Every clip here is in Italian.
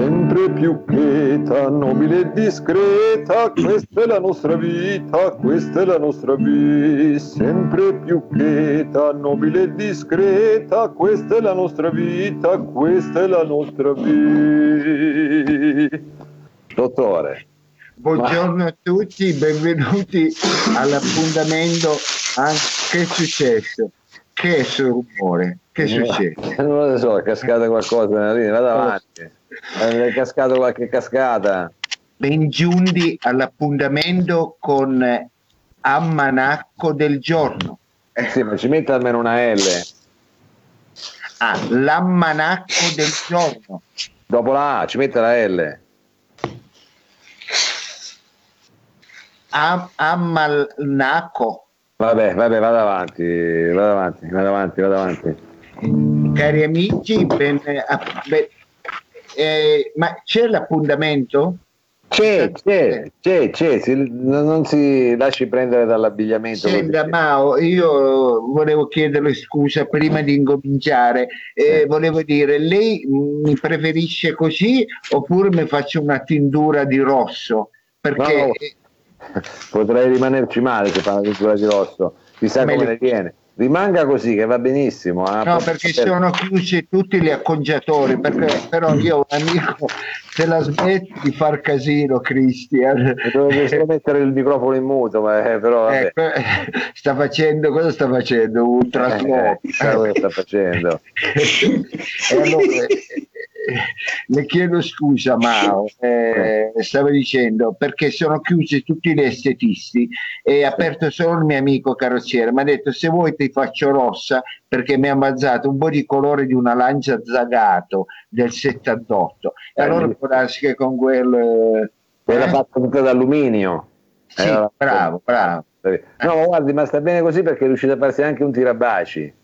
sempre più quieta, nobile e discreta, questa è la nostra vita, questa è la nostra vita, sempre più quieta, nobile e discreta, questa è la nostra vita, questa è la nostra vita. Dottore. Buongiorno Ma... a tutti, benvenuti all'appuntamento. Che è successo? Che è sul rumore? Che succede? Non lo so, è cascata qualcosa nella linea, vado avanti. È cascato qualche cascata. Ben giunti all'appuntamento con Ammanacco del giorno. Eh sì, ma ci mette almeno una L. Ah, l'ammanacco del giorno. Dopo la A ci mette la L. Am- ammanacco. Vabbè, vabbè, vado avanti, vado avanti, vado avanti, vado avanti. Cari amici, ben, ben, eh, ma c'è l'appuntamento? C'è, c'è, c'è, c'è, si, non si lasci prendere dall'abbigliamento. Senta Mao, io volevo chiederle scusa prima di incominciare, eh, volevo dire, lei mi preferisce così oppure mi faccio una tintura di rosso? Perché... No, no potrei rimanerci male se fa una tintura di rosso, chissà come le viene. Rimanga così che va benissimo. Eh? No, perché per... sono chiusi tutti gli acconciatori, perché, però io ho un amico se la smetti di far casino, Cristian. Dovrebbe solo mettere il microfono in muto, ma, eh, però ecco, sta facendo, cosa sta facendo? Un trasloco. Eh, cosa sta facendo? e allora, le chiedo scusa Mao, eh, stavo dicendo perché sono chiusi tutti gli estetisti e aperto solo il mio amico carrozziere, mi ha detto se vuoi ti faccio rossa perché mi ha ammazzato un po' di colore di una lancia zagato del 78 e allora può darsi che con quel... Era eh? fatto tutto d'alluminio. Sì, bravo, bravo. No, guardi, ma sta bene così perché è riuscito a farsi anche un tirabaci.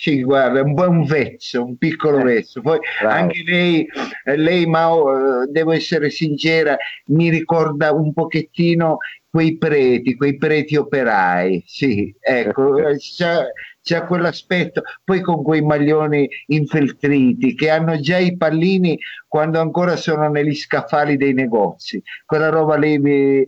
Sì, guarda, un un vezzo, un piccolo eh, vezzo. Poi bravo. anche lei, eh, lei Mao, eh, devo essere sincera, mi ricorda un pochettino quei preti, quei preti operai. Sì, ecco, c'è, c'è quell'aspetto. Poi con quei maglioni infeltriti che hanno già i pallini quando ancora sono negli scaffali dei negozi. Quella roba lì mi,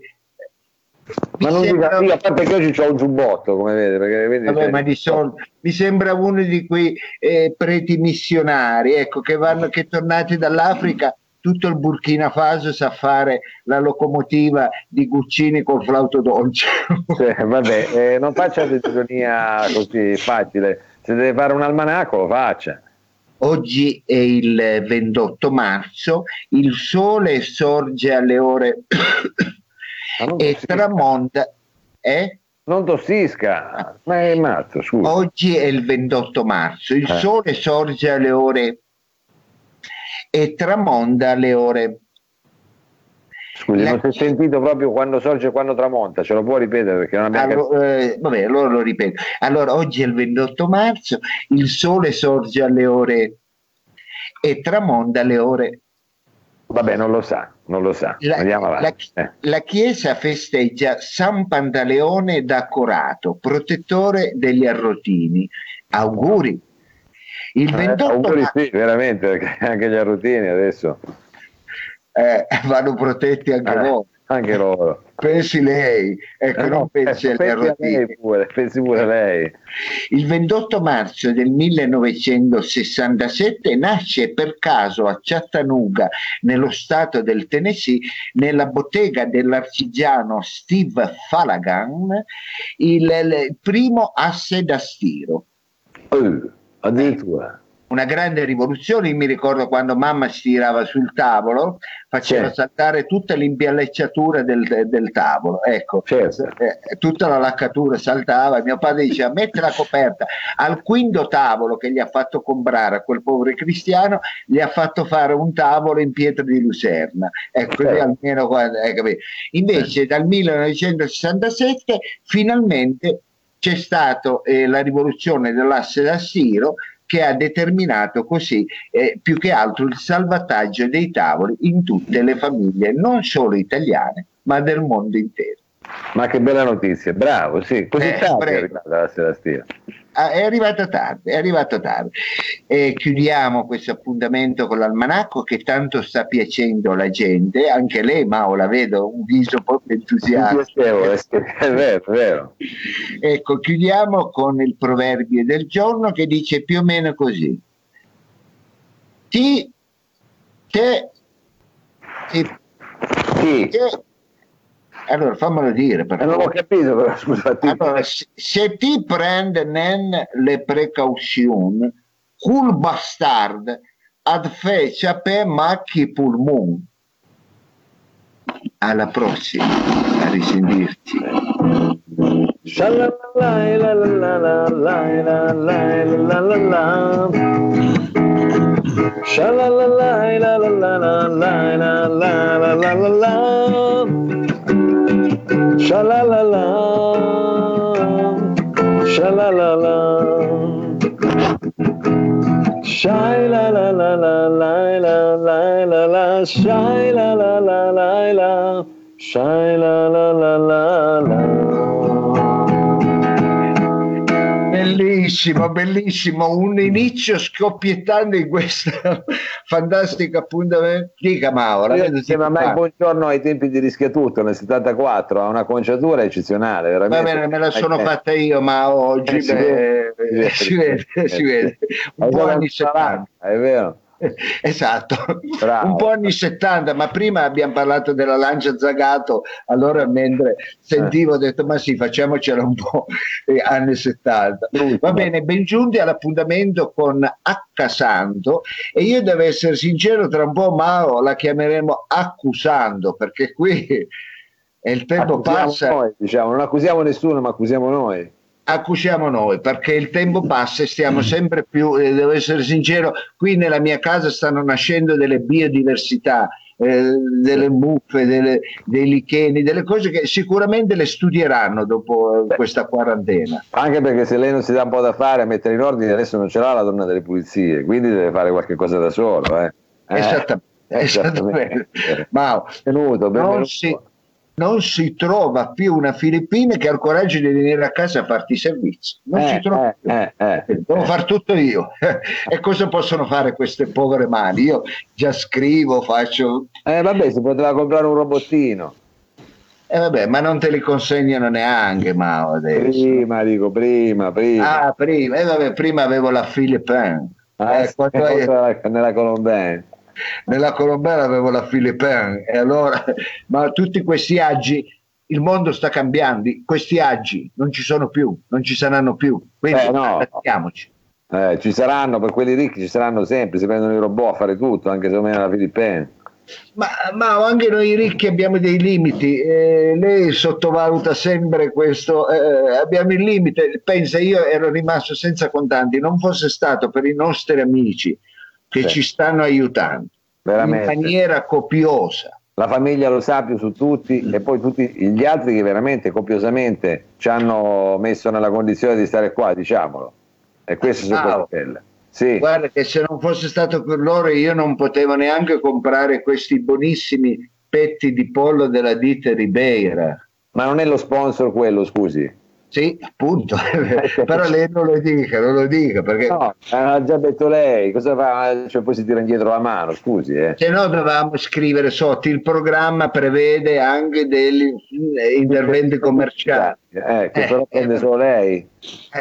ma non sembra... dica, io, a parte che oggi ho un giubbotto, come vede. Perché, vedi, Vabbè, cioè... ma di solito mi sembra uno di quei eh, preti missionari, ecco, che, vanno, che tornati dall'Africa tutto il Burkina Faso sa fare la locomotiva di Guccini col flauto dolce. Sì, vabbè, eh, non faccia decisionia così facile, se deve fare un almanacco lo faccia. Oggi è il 28 marzo, il sole sorge alle ore e tramonta. Eh? Non tossisca, ma è matto, scusa. Oggi è il 28 marzo, il eh. sole sorge alle ore e tramonta alle ore. Scusi, la... non si è sentito proprio quando sorge e quando tramonta, ce lo può ripetere perché non abbiamo allora, eh, vabbè, allora lo ripeto. Allora, oggi è il 28 marzo, il sole sorge alle ore e tramonta alle ore Vabbè, non lo sa, non lo sa. La, Andiamo avanti. La, eh. la, Chiesa festeggia San Pantaleone da Corato, protettore degli arrotini. Auguri. Il 28 eh, auguri ma... sì, veramente, perché anche gli arrotini adesso... Eh, vanno protetti anche eh, loro. Anche loro pensi lei, ecco, eh no, non pensi eh, lei pure, pensi pure lei. Il 28 marzo del 1967 nasce per caso a Chattanooga, nello stato del Tennessee, nella bottega dell'artigiano Steve Fallaghan, il, il primo asse da stiro. Oh, addirittura una grande rivoluzione. Io mi ricordo quando mamma si tirava sul tavolo, faceva certo. saltare tutta l'impiallecciatura del, del tavolo, ecco, certo. eh, tutta la laccatura saltava. Mio padre diceva: Mette la coperta al quinto tavolo che gli ha fatto comprare a quel povero cristiano, gli ha fatto fare un tavolo in pietra di lucerna. Ecco, certo. almeno quando, eh, Invece, dal 1967 finalmente c'è stata eh, la rivoluzione dell'asse da Siro che ha determinato così eh, più che altro il salvataggio dei tavoli in tutte le famiglie, non solo italiane, ma del mondo intero. Ma che bella notizia, bravo, sì, così eh, tardi è arrivata la Serastia. Ah, è arrivata tardi, è arrivata tardi. E chiudiamo questo appuntamento con l'almanacco che tanto sta piacendo alla gente, anche lei Mao la vedo, un viso po' entusiasta. È vero, è vero. Ecco, chiudiamo con il proverbio del giorno che dice più o meno così. Ti, te, ti, ti, te allora fammelo dire. Per eh, non ho capito, però scusate. Allora, se ti prende le precauzioni, cul bastard ad fece per macchi pulmon. Alla prossima, a risentirci. Sha la la la, sha la la la, shy la la la la la la la la la, shy la la la la la, shy la la la la la. Bellissimo, bellissimo, un inizio scoppiettante in questo fantastico appuntamento. Dica Mauro. Insieme a me buongiorno ai tempi di Rischiatutto nel 74, ha una conciatura eccezionale. Veramente. Va bene, me la sono eh, fatta io, ma oggi eh, si, vede, si, vede, si vede, un po' anni 70. È vero. Esatto, Bravo. un po' anni 70, ma prima abbiamo parlato della lancia Zagato, allora mentre sentivo ho detto ma sì, facciamocela un po' eh, anni 70. Va bene, ben giunti all'appuntamento con H Santo e io devo essere sincero, tra un po' Mao la chiameremo accusando perché qui è il tempo accusiamo passa. Noi, diciamo, non accusiamo nessuno, ma accusiamo noi accusiamo noi perché il tempo passa e stiamo sempre più, eh, devo essere sincero, qui nella mia casa stanno nascendo delle biodiversità, eh, delle muffe, delle, dei licheni, delle cose che sicuramente le studieranno dopo eh, questa quarantena. Anche perché se lei non si dà un po' da fare a mettere in ordine, adesso non ce l'ha la donna delle pulizie, quindi deve fare qualche cosa da solo. Eh. Esattamente. Esattamente. Ma benvenuto, benvenuto. Non si, non si trova più una filippina che ha il coraggio di venire a casa a farti i servizi. Non eh, si trova eh, più. Eh, eh, Devo fare tutto io. e cosa possono fare queste povere mani? Io già scrivo, faccio... Eh vabbè, si poteva comprare un robottino. Eh vabbè, ma non te li consegnano neanche, Mao, adesso. Prima, dico, prima, prima. Ah, prima. Eh vabbè, prima avevo la Philippine. Ah, eh, eh, nella Colombia nella Colombella avevo la Philippine e allora, ma tutti questi agi, il mondo sta cambiando, questi agi non ci sono più, non ci saranno più, quindi eh, no. Eh, ci saranno, per quelli ricchi ci saranno sempre, si prendono i robot a fare tutto, anche se è la Filippine. Ma, ma, anche noi ricchi abbiamo dei limiti, eh, lei sottovaluta sempre questo, eh, abbiamo il limite, pensa io ero rimasto senza contanti, non fosse stato per i nostri amici che sì. ci stanno aiutando Veramente. in maniera copiosa. La famiglia lo sa più su tutti e poi tutti gli altri che veramente copiosamente ci hanno messo nella condizione di stare qua, diciamolo. E questo su ah, quelle sì. Guarda che se non fosse stato per loro io non potevo neanche comprare questi buonissimi petti di pollo della ditta Ribeira. Ma non è lo sponsor quello, scusi? Sì, appunto, però lei non lo dica, non lo dica perché... No, ha già detto lei, cosa fa? Cioè, poi si tira indietro la mano, scusi. Eh. Se no dovevamo scrivere sotto, il programma prevede anche degli interventi commerciali. Eh, che eh, però prende eh, solo lei.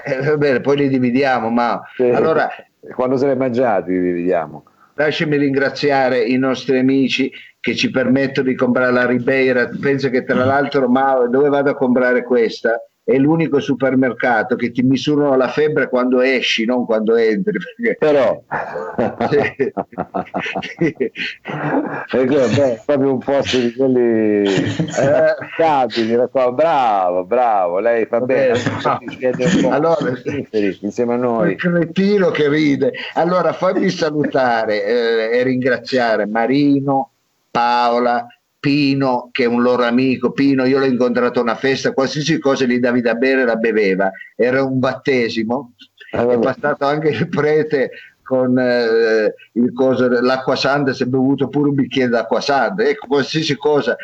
Eh, va bene, poi li dividiamo, ma sì. allora... Quando se li mangiati li dividiamo. Lasciami ringraziare i nostri amici che ci permettono di comprare la Ribeira. Penso che tra l'altro, ma dove vado a comprare questa? È l'unico supermercato che ti misurano la febbre quando esci, non quando entri. Perché... Però, perché beh, proprio un posto di quelli eh, bravo, bravo, lei fa bene. Allora, insieme a noi. Il cretino che ride. Allora fammi salutare eh, e ringraziare Marino, Paola, Pino, che è un loro amico, Pino, io l'ho incontrato a una festa, qualsiasi cosa gli davi da bere la beveva, era un battesimo, allora. è passato anche il prete con eh, il coso, l'acqua santa, si è bevuto pure un bicchiere d'acqua santa, ecco, qualsiasi cosa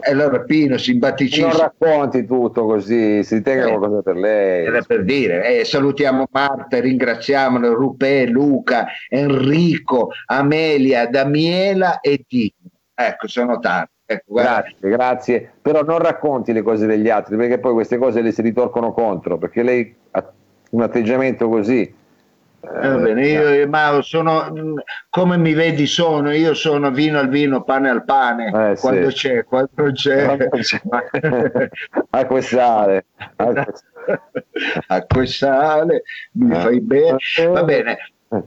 E allora Pino, simpaticissimo. Non racconti tutto così, si tenga eh, qualcosa per lei. Era per dire, eh, salutiamo Marta, ringraziamolo, Rupè, Luca, Enrico, Amelia, Damiela e Dino. Ecco, sono tanti. Ecco, grazie, grazie, però non racconti le cose degli altri perché poi queste cose le si ritorcono contro, perché lei ha un atteggiamento così eh, bene, io ma sono come mi vedi sono, io sono vino al vino, pane al pane, eh, quando, sì. c'è, quando c'è, acqua e sale, acqua e sale, mi eh. fai bene, va bene.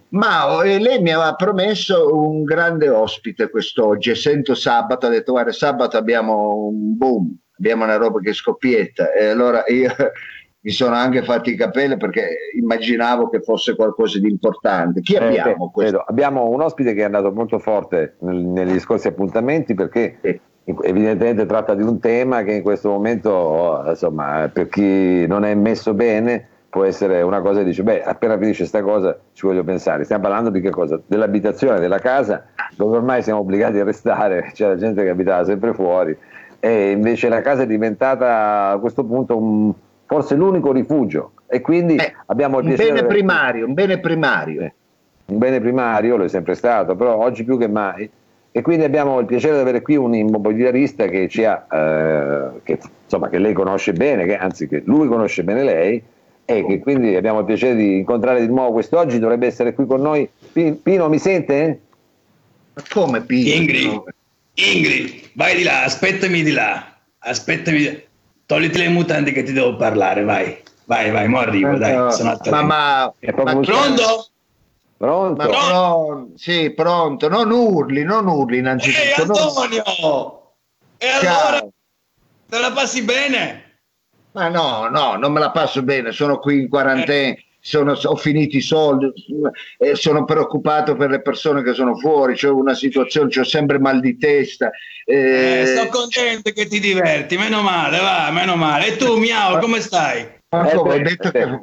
Ma eh, lei mi aveva promesso un grande ospite quest'oggi, essendo sabato, ha detto guarda sabato abbiamo un boom, abbiamo una roba che scoppietta e allora io mi sono anche fatti i capelli perché immaginavo che fosse qualcosa di importante. Chi abbiamo? Eh, beh, abbiamo un ospite che è andato molto forte nel, negli scorsi appuntamenti perché sì. evidentemente tratta di un tema che in questo momento, insomma, per chi non è messo bene, può essere una cosa che dice, beh, appena finisce questa cosa ci voglio pensare. Stiamo parlando di che cosa? Dell'abitazione, della casa, dove ormai siamo obbligati a restare, c'era gente che abitava sempre fuori e invece la casa è diventata a questo punto un forse l'unico rifugio e quindi eh, abbiamo il un bene primario, un bene primario. Eh, un bene primario lo è sempre stato, però oggi più che mai. E quindi abbiamo il piacere di avere qui un immobiliarista che, ci ha, eh, che, insomma, che lei conosce bene, che, anzi che lui conosce bene lei e che quindi abbiamo il piacere di incontrare di nuovo quest'oggi, dovrebbe essere qui con noi. Pino, mi sente? Ma come Pino? Ingrid, Ingrid, vai di là, aspettami di là, aspettami. Togliti le mutande che ti devo parlare, vai. Vai, vai, mo arrivo, dai. Sono ma, ma, ma pronto? Pronto? Ma pronto? Sì, pronto. Non urli, non urli innanzitutto. Ehi, Antonio! Non... E allora? Te la passi bene? Ma no, no, non me la passo bene. Sono qui in quarantena. Eh sono, ho finito i soldi, eh, sono preoccupato per le persone che sono fuori, c'è una situazione, ho sempre mal di testa. Eh, eh, sto contento che ti diverti, meno male, va, meno male. E tu, Miao, come stai? Ecco, ho, detto che,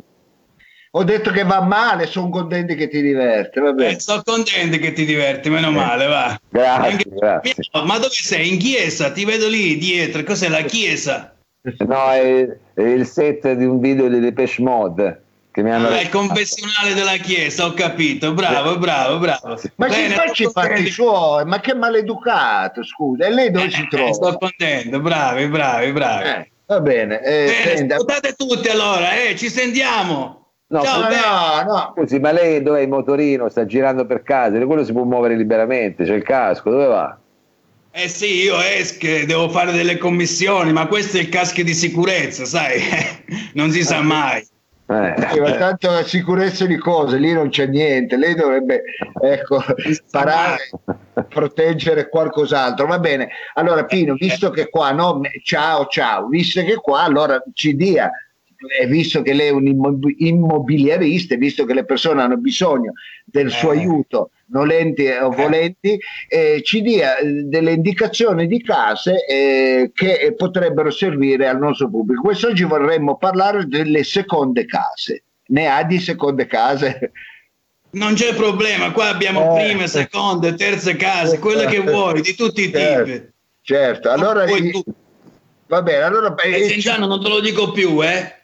ho detto che va male, sono contento che ti diverti. Eh, sto contento che ti diverti, meno male, va. Grazie, Anche, grazie. Miao, ma dove sei? In chiesa? Ti vedo lì dietro, cos'è la chiesa? No, è, è il set di un video di Depeche Mode. Che mi hanno... Ah, il confessionale della Chiesa, ho capito, bravo, bravo, bravo. Ma Bene, che facci i fatti suoi, ma che maleducato, scusa, e lei dove eh, si trova? Sto contento, bravi, bravi, bravi. Eh, va bene. Eh, bene tutti allora, eh, ci sentiamo. No, Ciao, no, no. Scusi, ma lei dov'è il motorino? Sta girando per casa, quello si può muovere liberamente, c'è il casco, dove va? Eh sì, io esco, devo fare delle commissioni, ma questo è il casco di sicurezza, sai? non si sa ah, mai. Eh. Ma tanto la sicurezza di cose, lì non c'è niente, lei dovrebbe ecco, sparare, proteggere qualcos'altro. Va bene, allora Pino, visto che qua, no, ciao ciao, visto che qua, allora ci dia visto che lei è un immobiliarista, visto che le persone hanno bisogno del suo eh. aiuto, nolenti o volenti, eh, ci dia eh, delle indicazioni di case eh, che potrebbero servire al nostro pubblico. Quest'oggi vorremmo parlare delle seconde case. Ne ha di seconde case? Non c'è problema, qua abbiamo eh. prime, seconde, terze case, quelle che vuoi, di tutti i certo, tipi. Certo, allora... Va bene, allora... Eh, Cinciano, non te lo dico più, eh?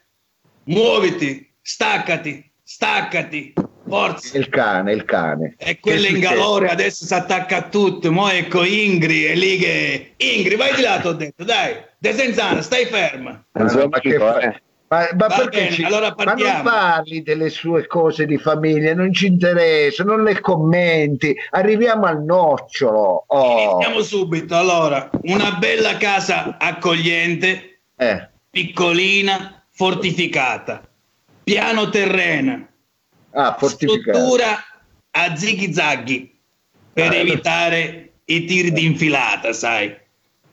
Muoviti, staccati, staccati, forza. Il cane, il cane. E quello in galore adesso si attacca a tutto, mo ecco Ingri è lì che... Ingri, vai di là, ti ho detto, dai, De Senzana, stai ferma. Allora, ma, che... ma, ma perché bene, ci... allora ma non parli delle sue cose di famiglia, non ci interessa, non le commenti, arriviamo al nocciolo. Oh. Iniziamo subito, allora, una bella casa accogliente, eh. piccolina, fortificata, piano terreno, ah, struttura a zighi-zaghi per ah, evitare i tiri di infilata, sai.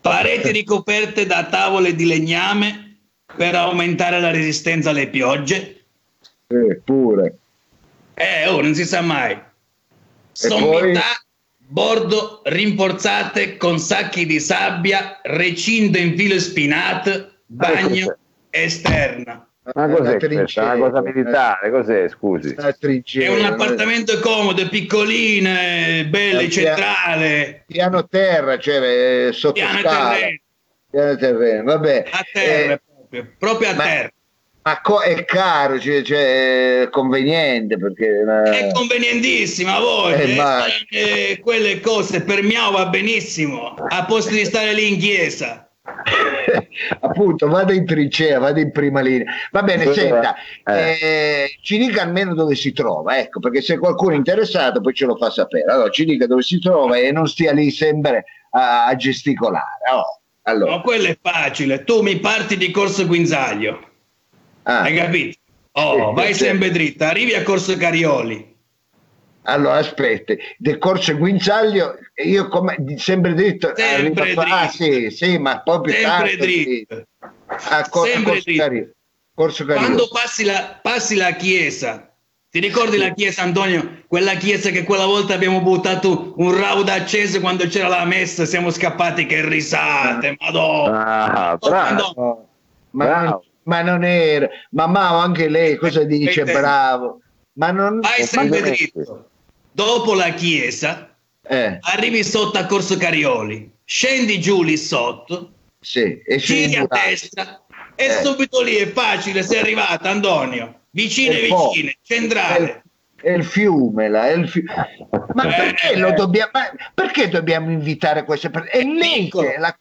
Pareti ricoperte da tavole di legname per aumentare la resistenza alle piogge. Eh, pure. Eh, oh, non si sa mai. Sommità, bordo rinforzate con sacchi di sabbia, recinto in filo spinato, bagno esterna. Ma cos'è questa? Una cosa militare, cos'è? Scusi. È un appartamento comodo, piccolino, bello, centrale. Piano terra, cioè eh, sotto piano terreno. Piano terreno, vabbè. A terra, eh, proprio, proprio a ma, terra. Ma co- è caro, cioè, cioè, è conveniente perché... È convenientissimo a voi. Eh, ma... eh, quelle cose per me va benissimo, a posto di stare lì in chiesa. appunto vado in trincea vado in prima linea va bene senta eh. Eh, ci dica almeno dove si trova ecco perché se qualcuno è interessato poi ce lo fa sapere allora ci dica dove si trova e non stia lì sempre a, a gesticolare oh, allora. no quello è facile tu mi parti di Corso Guinzaglio ah. hai capito? oh sì, vai sì. sempre dritta arrivi a Corso Carioli allora aspetti, del corso Guinzaglio, io come sempre dritto, sempre dritto. ah sì, sì, ma proprio sempre tanto, dritto. Sì. A cor- sempre corso dritto. Cari- corso Quando passi la, passi la chiesa, ti ricordi la chiesa, Antonio? Quella chiesa che quella volta abbiamo buttato un raudo acceso quando c'era la messa, siamo scappati che risate, madonna. Ah, bravo. Ma, bravo. ma non era, ma Mao anche lei cosa dice? Bravo. Ma non... Vai sempre dritto dopo la chiesa, eh. arrivi sotto a Corso Carioli, scendi giù lì sotto, sì, e giri a destra e eh. subito lì è facile, sei arrivato Antonio, vicine vicine, centrale. È il fiume, là, è il fiume. Ma eh, perché lo dobbiamo, perché dobbiamo invitare queste persone? È lei che la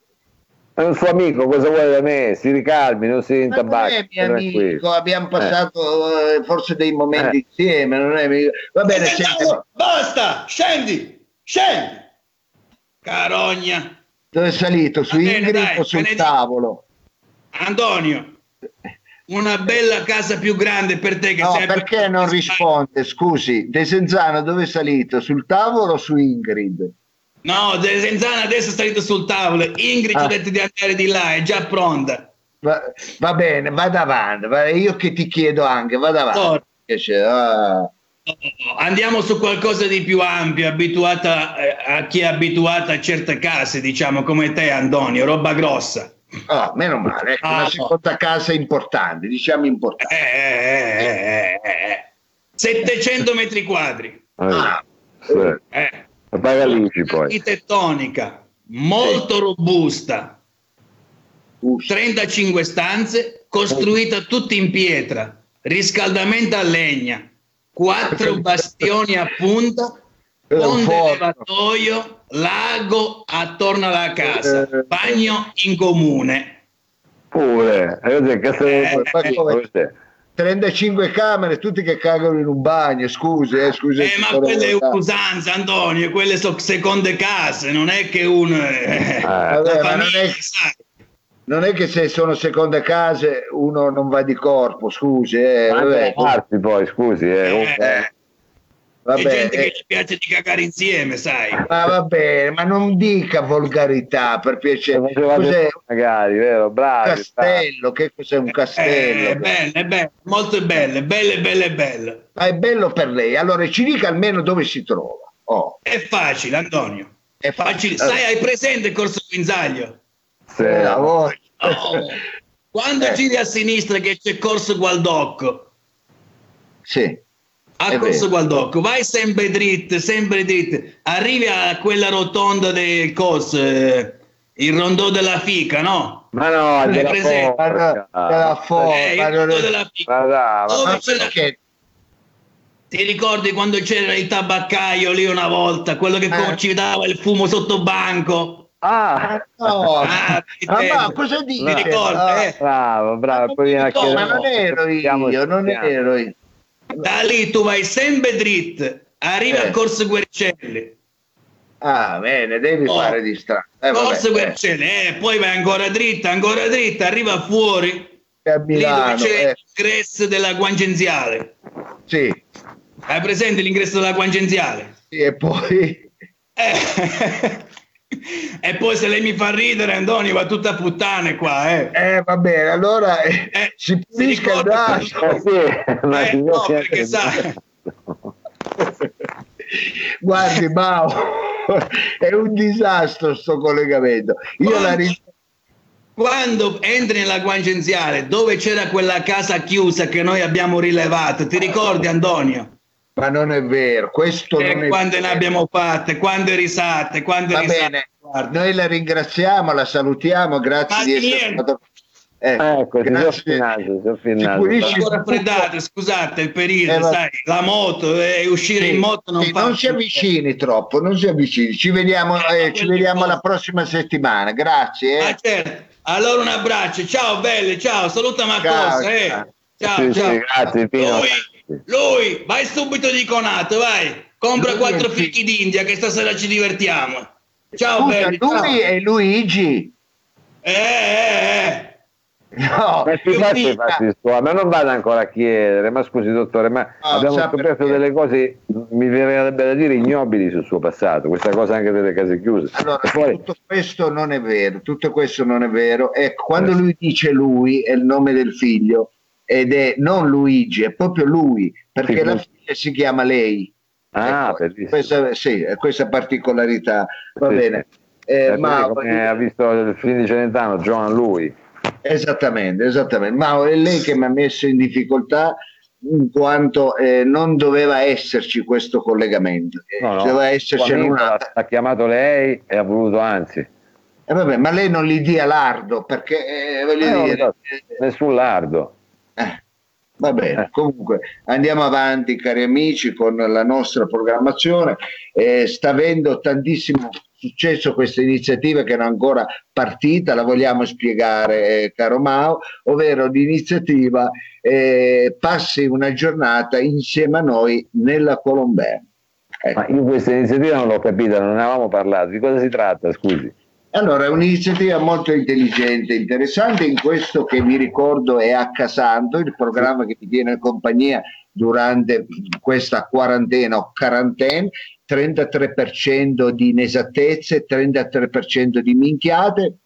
è un suo amico, cosa vuole da me? Si ricalmi, non si intabacchi. Non è mio amico, abbiamo eh. passato eh. forse dei momenti eh. insieme, non è mio... Va bene, senti... Basta, scendi, scendi. Carogna. Dove è salito? Su bene, Ingrid dai, o sul tavolo? Antonio, una bella casa più grande per te che no, sei perché non risponde? Scusi, De Senzano dove è salito? Sul tavolo o su Ingrid? No, Zenzana adesso è salito sul tavolo. Ingrid ah. ha detto di andare di là, è già pronta. Va, va bene, vada avanti. Io che ti chiedo anche, vada avanti. Ah. Andiamo su qualcosa di più ampio, abituata eh, a chi è abituato a certe case, diciamo come te, Antonio, roba grossa. Oh, meno male, ecco, ah, una seconda casa importante, diciamo importante. Eh, eh, eh, 700 eh, metri quadri. Ah, sì. Eh. Paga l'ICI poi. Architettonica molto sì. robusta, 35 stanze, costruita tutta in pietra, riscaldamento a legna, quattro bastioni a punta, ponte levatoio, lago attorno alla casa, eh. bagno in comune. Pure, eh, eh, 35 camere, tutti che cagano in un bagno, scusi, eh, scusi. Eh, ma quelle è usanza, Antonio, quelle sono seconde case, non è che uno... Eh, Vabbè, non, è, non, è, che se sono seconde case uno non va di corpo, scusi. Eh, vabbè, poi, scusi. Eh, eh, Vabbè, C'è gente eh, che ci piace di cagare insieme, sai. Ma va bene, ma non dica volgarità per piacere. Cos'è? Magari, vero? Bravi, castello, che cos'è un castello? Eh, è bello, è bello, molto bello, bello, bello, bello. Ma è bello per lei. Allora ci dica almeno dove si trova. Oh. È facile, Antonio. È facile. Sai, hai presente il Corso Guinzaglio? Sì. Eh, oh. Quando eh. giri a sinistra che c'è Corso Gualdocco. Sì a Corso Gualdocco, vai sempre dritto, sempre dritto, arrivi a quella rotonda del cos, eh, il rondò della fica, no? Ma no, della presente? Della foca, eh, il rondò della fica. Ma da, ma perché? Ti ricordi quando c'era il tabaccaio lì una volta, quello che eh. ci dava il fumo sotto banco? Ah, no. ah, ah cosa dici? Ti ricordi? Ah, eh? Bravo, bravo. Poi viene a ma non ero io, non ero io. Da lì tu vai sempre dritto, arrivi eh. a Corso Guercelli. Ah, bene, devi oh. fare di strada. Eh, Corso Guercelli, eh, poi vai ancora dritta, ancora dritta, arriva fuori. A Milano, lì dove c'è eh. l'ingresso della guangenziale. Sì. Hai presente l'ingresso della guangenziale? Sì, e poi... Eh. E poi se lei mi fa ridere, Antonio, va tutta a puttane qua, eh. Eh, va bene, allora eh, eh, si pulisca il naso. Eh, no, perché sai... Guardi, Mao, è un disastro sto collegamento. Io quando, la ring... quando entri nella guangenziale, dove c'era quella casa chiusa che noi abbiamo rilevato, ti ricordi, Antonio? Ma non è vero, questo e non quando è ne abbiamo fatte, quando risate, quando Va risate. bene, noi la ringraziamo, la salutiamo, grazie Ma di essere stato eh, ecco, grazie. raffreddate, scusate, il periodo, eh, sai, la moto, eh, uscire sì, in moto non, sì, non si avvicini troppo, non si avvicini. Ci vediamo, eh, eh ci vediamo la prossima settimana. Grazie. Eh. Ah, certo. Allora un abbraccio, ciao belle, ciao, saluta Marcos. Eh. Ciao, sì, ciao. grazie, lui, lui, vai subito di Conato, vai. Compra lui quattro fichi d'India che stasera ci divertiamo. Ciao, Scusa, belli, lui ciao. è Luigi. Eh, eh, eh. No, ma si faccia i fatti suoi, ma non vado ancora a chiedere, ma scusi dottore, ma no, abbiamo scoperto perché... delle cose, mi verrebbe da dire, ignobili sul suo passato, questa cosa anche delle case chiuse. Allora, poi... tutto questo non è vero, tutto questo non è vero. Ecco, quando lui dice lui è il nome del figlio ed è non Luigi, è proprio lui, perché sì, la figlia si chiama lei. Ah, ecco, questa, sì, questa particolarità, va sì, bene. Eh, ma, come ha visto il film di Celentano, John lui. Esattamente, esattamente. Ma è lei che mi ha messo in difficoltà in quanto eh, non doveva esserci questo collegamento. Eh, no, no, doveva esserci una... Ha chiamato lei e ha voluto anzi. Eh, vabbè, ma lei non gli dia lardo perché eh, voglio eh, dire, nessun lardo. Eh, va bene, comunque andiamo avanti cari amici con la nostra programmazione. sta avendo tantissimo successo questa iniziativa che non è ancora partita, la vogliamo spiegare, eh, caro Mao, ovvero l'iniziativa eh, Passi una giornata insieme a noi nella Colombea. Ecco. Ma io questa iniziativa non l'ho capita, non ne avevamo parlato, di cosa si tratta, scusi? Allora, è un'iniziativa molto intelligente, interessante, in questo che vi ricordo è H il programma che ti tiene compagnia durante questa quarantena o quarantena 33% di inesattezze, 33% di minchiate,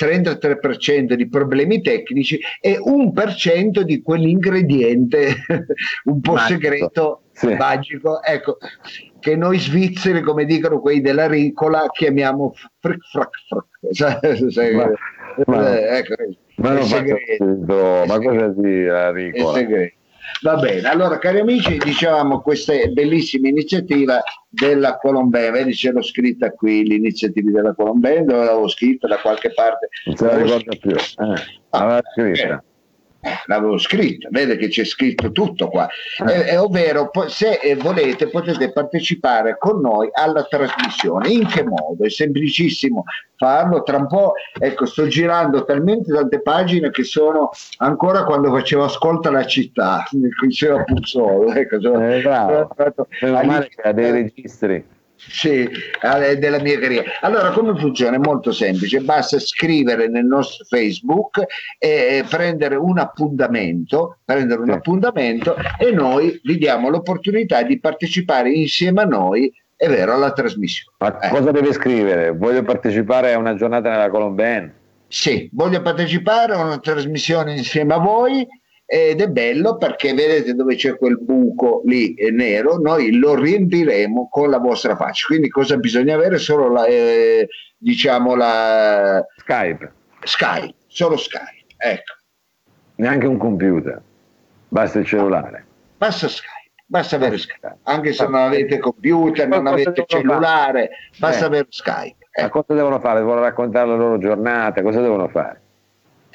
33% di problemi tecnici e 1% di quell'ingrediente un po' segreto, sì. magico, ecco, che noi svizzeri, come dicono quelli della ricola, chiamiamo fric frac frac. Ma, ma, eh, ecco, ma, non segreto, ma cosa di la ricola? Va bene, allora cari amici, dicevamo questa bellissima iniziativa della Colombia, vedi ce l'ho scritta qui, l'iniziativa della Colombia, dove l'avevo scritta da qualche parte. Non se la ricorda più, eh, ah, scritta. Eh l'avevo scritto, vede che c'è scritto tutto qua, eh, eh, ovvero se eh, volete potete partecipare con noi alla trasmissione. In che modo? È semplicissimo farlo, tra un po', ecco, sto girando talmente tante pagine che sono ancora quando facevo ascolta la città, diceva Puzzolo, ecco, sono, eh, bravo. Sono male che ha dei registri sì, della mia carriera. Allora, come funziona? È molto semplice, basta scrivere nel nostro Facebook e prendere un appuntamento, prendere un appuntamento e noi vi diamo l'opportunità di partecipare insieme a noi è vero, alla trasmissione. Ma eh. cosa deve scrivere? Voglio partecipare a una giornata nella Colombienne? Sì, voglio partecipare a una trasmissione insieme a voi ed è bello perché vedete dove c'è quel buco lì nero, noi lo riempiremo con la vostra faccia. Quindi cosa bisogna avere? Solo la, eh, diciamo la Skype. Skype, solo Skype, ecco. Neanche un computer, basta il cellulare. Basta Skype, basta avere Skype. Anche se non avete computer, non avete cellulare, basta eh. avere Skype. Ecco. Ma cosa devono fare? Devono raccontare la loro giornata? Cosa devono fare?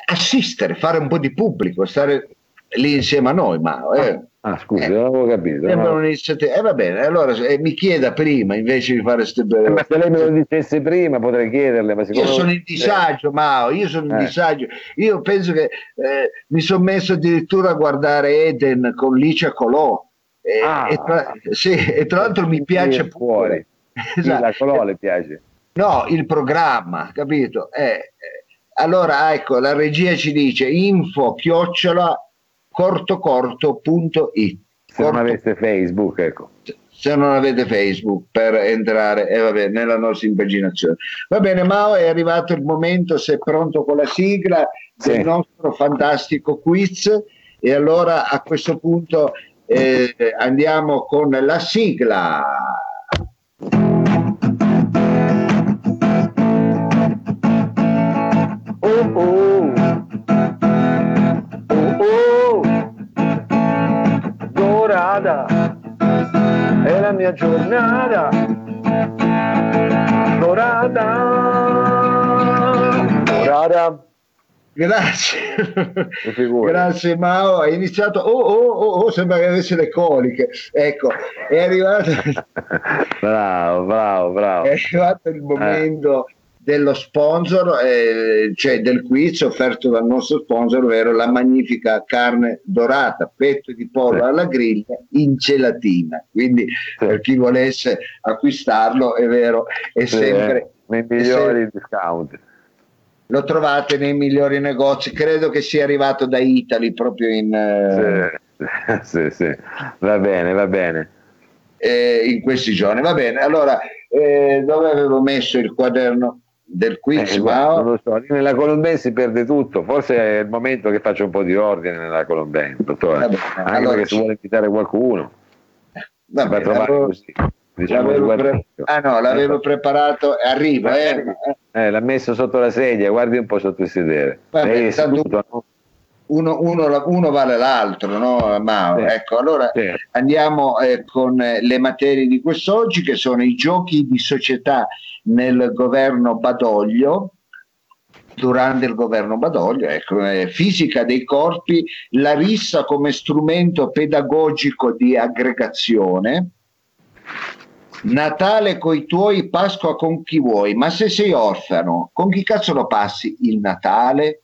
Assistere, fare un po' di pubblico, stare lì insieme a noi, ma... Eh, ah, scusi, eh, non avevo capito. No. Eh, va bene, allora eh, mi chieda prima invece di fare queste belle... Eh, ma se lei me lo dicesse prima potrei chiederle, ma Io sono in disagio, Mao, io sono in eh. disagio. Io penso che eh, mi sono messo addirittura a guardare Eden con Licia Colò. Ah. E, tra, sì, e tra l'altro mi piace fuori. Esatto. La Colò le piace. No, il programma, capito? allora, ecco, la regia ci dice info chiocciola cortocorto.it. Se non avete Facebook, ecco. Se non avete Facebook per entrare eh, vabbè, nella nostra impaginazione. Va bene, Mao, è arrivato il momento, sei pronto con la sigla sì. del nostro fantastico quiz e allora a questo punto eh, andiamo con la sigla. Oh, oh. Giornata, è la mia giornata. Morada. Morada. Grazie, grazie Mao. Hai iniziato, oh, oh, oh, oh, sembra che avesse le coliche. Ecco, è arrivato. bravo, bravo, bravo. È arrivato il momento. Eh dello sponsor, eh, cioè del quiz offerto dal nostro sponsor, ovvero la magnifica carne dorata, petto di pollo sì. alla griglia in gelatina. Quindi sì. per chi volesse acquistarlo, è vero, è sì, sempre... Eh, nei migliori sempre, discount. Lo trovate nei migliori negozi, credo che sia arrivato da Italy proprio in... Eh, sì, sì, va bene, va bene. Eh, in questi giorni, va bene. Allora, eh, dove avevo messo il quaderno? Del quiz, eh, wow. non lo so, nella Colombè si perde tutto, forse è il momento che faccio un po' di ordine nella Colombè, dottore, Vabbè, anche allora, perché si vuole invitare qualcuno, Vabbè, l'avevo, così. Diciamo pre- ah no, l'avevo preparato, arriva, eh. eh. l'ha messo sotto la sedia, guardi un po' sotto il sedere. Vabbè, seduto, no? Uno, uno, uno, vale l'altro, no? Ma, sì. Ecco, allora sì. andiamo eh, con le materie di quest'oggi che sono i giochi di società nel governo Badoglio, durante il governo Badoglio, ecco, eh, fisica dei corpi, la rissa come strumento pedagogico di aggregazione, Natale coi tuoi, Pasqua con chi vuoi, ma se sei orfano, con chi cazzo lo passi il Natale?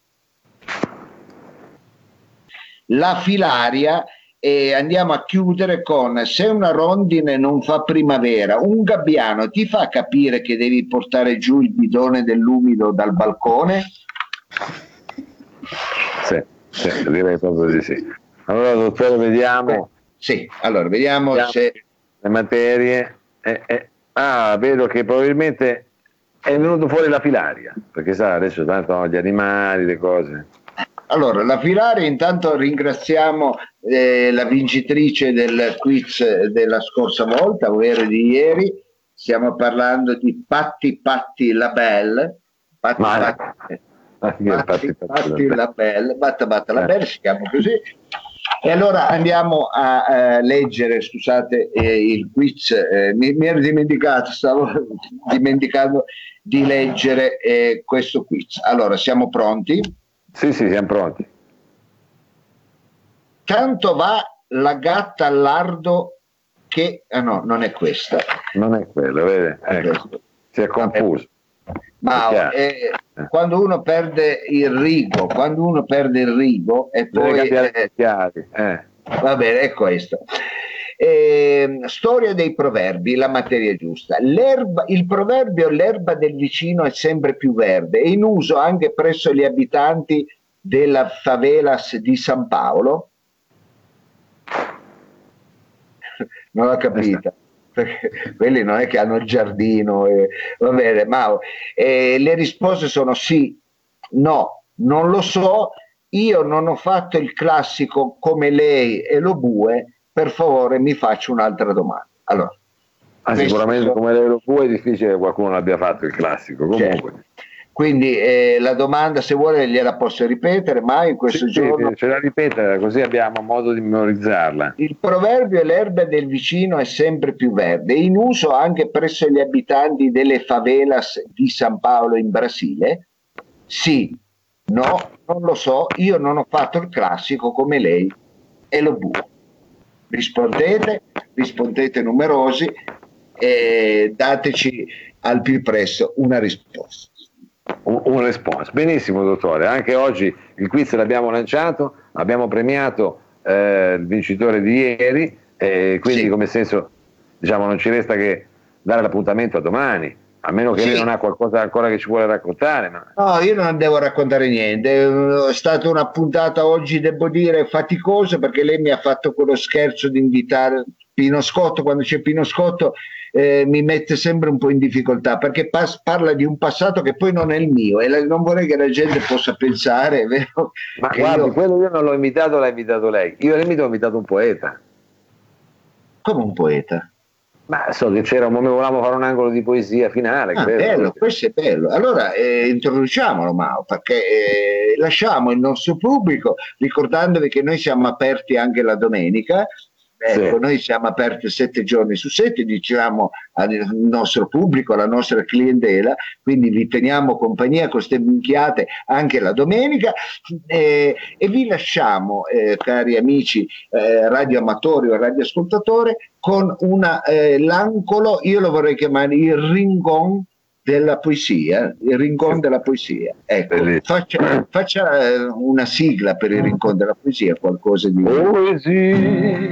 La filaria e andiamo a chiudere con se una rondine non fa primavera, un gabbiano ti fa capire che devi portare giù il bidone dell'umido dal balcone? Sì, sì direi proprio di sì. Allora, dottore, vediamo. Sì, allora vediamo, vediamo se le materie. Eh, eh. Ah, vedo che probabilmente è venuto fuori la filaria, perché sa, adesso tanto gli animali, le cose. Allora, la Filare intanto ringraziamo eh, la vincitrice del quiz della scorsa volta, ovvero di ieri. Stiamo parlando di Patti Patti Labelle. Patti Ma... Patti, Patti, Patti, Patti Labelle, Batta Batta Labelle, si chiama così. E allora andiamo a uh, leggere, scusate, eh, il quiz, eh, mi, mi, ero dimenticato, stavo dimenticando di leggere eh, questo quiz. Allora, siamo pronti? Sì, sì, siamo pronti. Tanto va la gatta al lardo che... Ah no, non è questa. Non è quello, vede? Ecco. Si è confuso. Ma eh, quando uno perde il rigo, quando uno perde il rigo e poi... Eh, eh. Va bene, è questo. Eh, storia dei proverbi, la materia giusta. L'erba, il proverbio l'erba del vicino è sempre più verde è in uso anche presso gli abitanti della favelas di San Paolo. non l'ho capita. Perché quelli non è che hanno il giardino, e, va bene, ma eh, le risposte sono sì, no, non lo so, io non ho fatto il classico come lei e lo bue, per favore mi faccia un'altra domanda. Allora, ah, sicuramente sono... come lo può è difficile che qualcuno l'abbia fatto il classico. Comunque. Certo. Quindi eh, la domanda, se vuole, gliela posso ripetere, ma in questo sì, giorno... Sì, ce la ripetere, così abbiamo modo di memorizzarla. Il proverbio l'erba del vicino è sempre più verde, in uso anche presso gli abitanti delle favelas di San Paolo in Brasile? Sì, no, non lo so, io non ho fatto il classico come lei e lo buo rispondete, rispondete numerosi e dateci al più presto una risposta. Un, un response. Benissimo, dottore. Anche oggi il quiz l'abbiamo lanciato, abbiamo premiato eh, il vincitore di ieri, e quindi sì. come senso diciamo non ci resta che dare l'appuntamento a domani a meno che sì. lei non ha qualcosa ancora che ci vuole raccontare. Ma... No, io non devo raccontare niente. È stata una puntata oggi, devo dire, faticosa perché lei mi ha fatto quello scherzo di invitare Pino Scotto. Quando c'è Pino Scotto eh, mi mette sempre un po' in difficoltà perché pas- parla di un passato che poi non è il mio e la- non vorrei che la gente possa pensare. Vero? Ma guardi, io... quello io non l'ho invitato, l'ha invitato lei. Io all'invito ho invitato un poeta. Come un poeta? Ma so che c'era, come volevamo fare un angolo di poesia finale. Ah, bello, questo è bello. Allora eh, introduciamolo Mao, perché eh, lasciamo il nostro pubblico ricordandovi che noi siamo aperti anche la domenica Ecco, sì. Noi siamo aperti sette giorni su sette, diciamo al nostro pubblico, alla nostra clientela, quindi vi teniamo compagnia con queste minchiate anche la domenica eh, e vi lasciamo, eh, cari amici eh, radioamatori o radioascoltatori, con una, eh, l'ancolo, io lo vorrei chiamare il ringon della poesia, il rincon della poesia. Ecco, faccia, faccia, eh, una sigla per il rincon della poesia, qualcosa di... Poesia,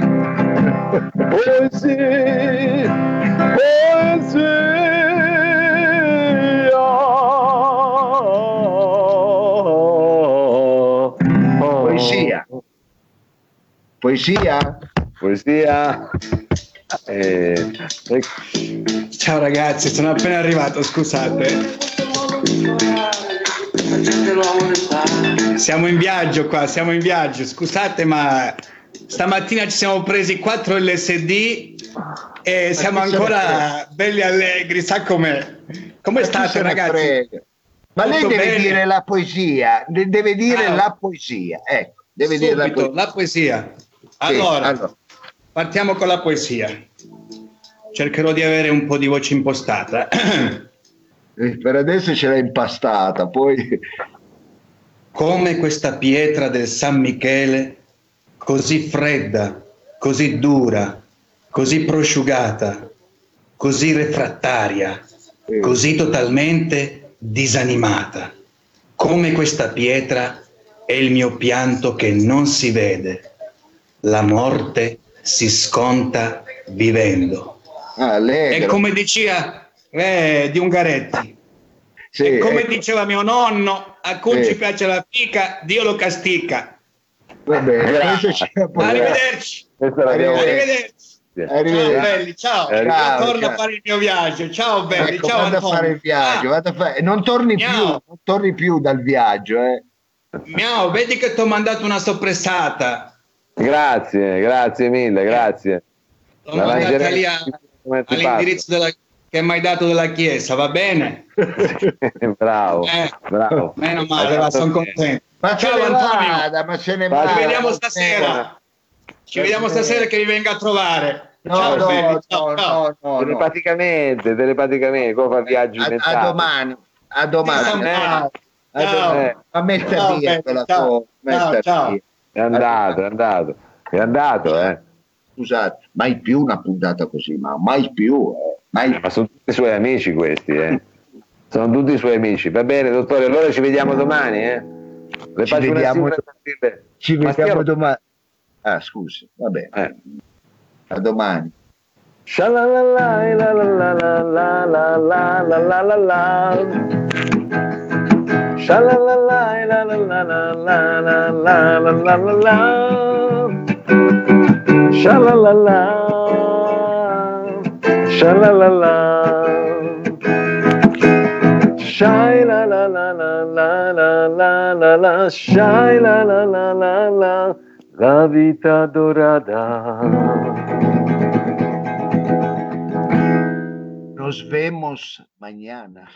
poesia, poesia. Poesia. Poesia. Eh, Ciao ragazzi, sono appena arrivato, scusate. Siamo in viaggio qua, siamo in viaggio, scusate ma stamattina ci siamo presi 4 LSD e siamo ancora belli allegri, sa com'è? Come state ragazzi? Ma lei deve bene? dire la poesia, deve dire ah, la poesia, ecco, deve subito, dire la poesia. La poesia. Allora, sì, allora, partiamo con la poesia cercherò di avere un po' di voce impostata. Eh, per adesso ce l'hai impastata, poi... Come questa pietra del San Michele, così fredda, così dura, così prosciugata, così refrattaria, sì. così totalmente disanimata. Come questa pietra è il mio pianto che non si vede. La morte si sconta vivendo. Ah, e come diceva eh, di Ungaretti, sì, e come ecco. diceva mio nonno, a cui sì. ci piace la fica, Dio lo castica. Va bene, arrivederci. Arrivederci. Arrivederci. Ciao belli, ciao. ciao Io torno ciao. a fare il mio viaggio. Ciao belli, ecco, ciao vado a fare il viaggio, ah. fare... non torni più, non torni più dal viaggio, eh. Miau, vedi che ti ho mandato una soppressata. Grazie, grazie mille, grazie. L'ho mandata lì a all'indirizzo della, che mi hai dato della chiesa, va bene? bravo, eh, bravo. Meno male, sono contento. Ma Ciao Antonio, vada, ma ce ne vada, ci vediamo stasera. Ci vediamo stasera che vi venga a trovare. No, ciao, no, no, ciao, no, no, telepaticamente, telepaticamente, come fa viaggi a, a domani, a domani. Eh, a domani. A mettere via quella ciao, ciao. È andato, è andato, è andato, eh scusate, mai più una puntata così, ma mai più. Eh, mai... Ma sono tutti i suoi amici questi, eh. sono tutti i suoi amici. Va bene, dottore, allora ci vediamo domani, eh. Le ci vediamo, ci vediamo domani. Ah, scusi, va bene. Eh. A domani. Shalalala la la la la la la la la la la la la la la la la la la la la Sha la la la, sha la la la, shy la la la la la la la la la, la vita dorada. Nos vemos mañana.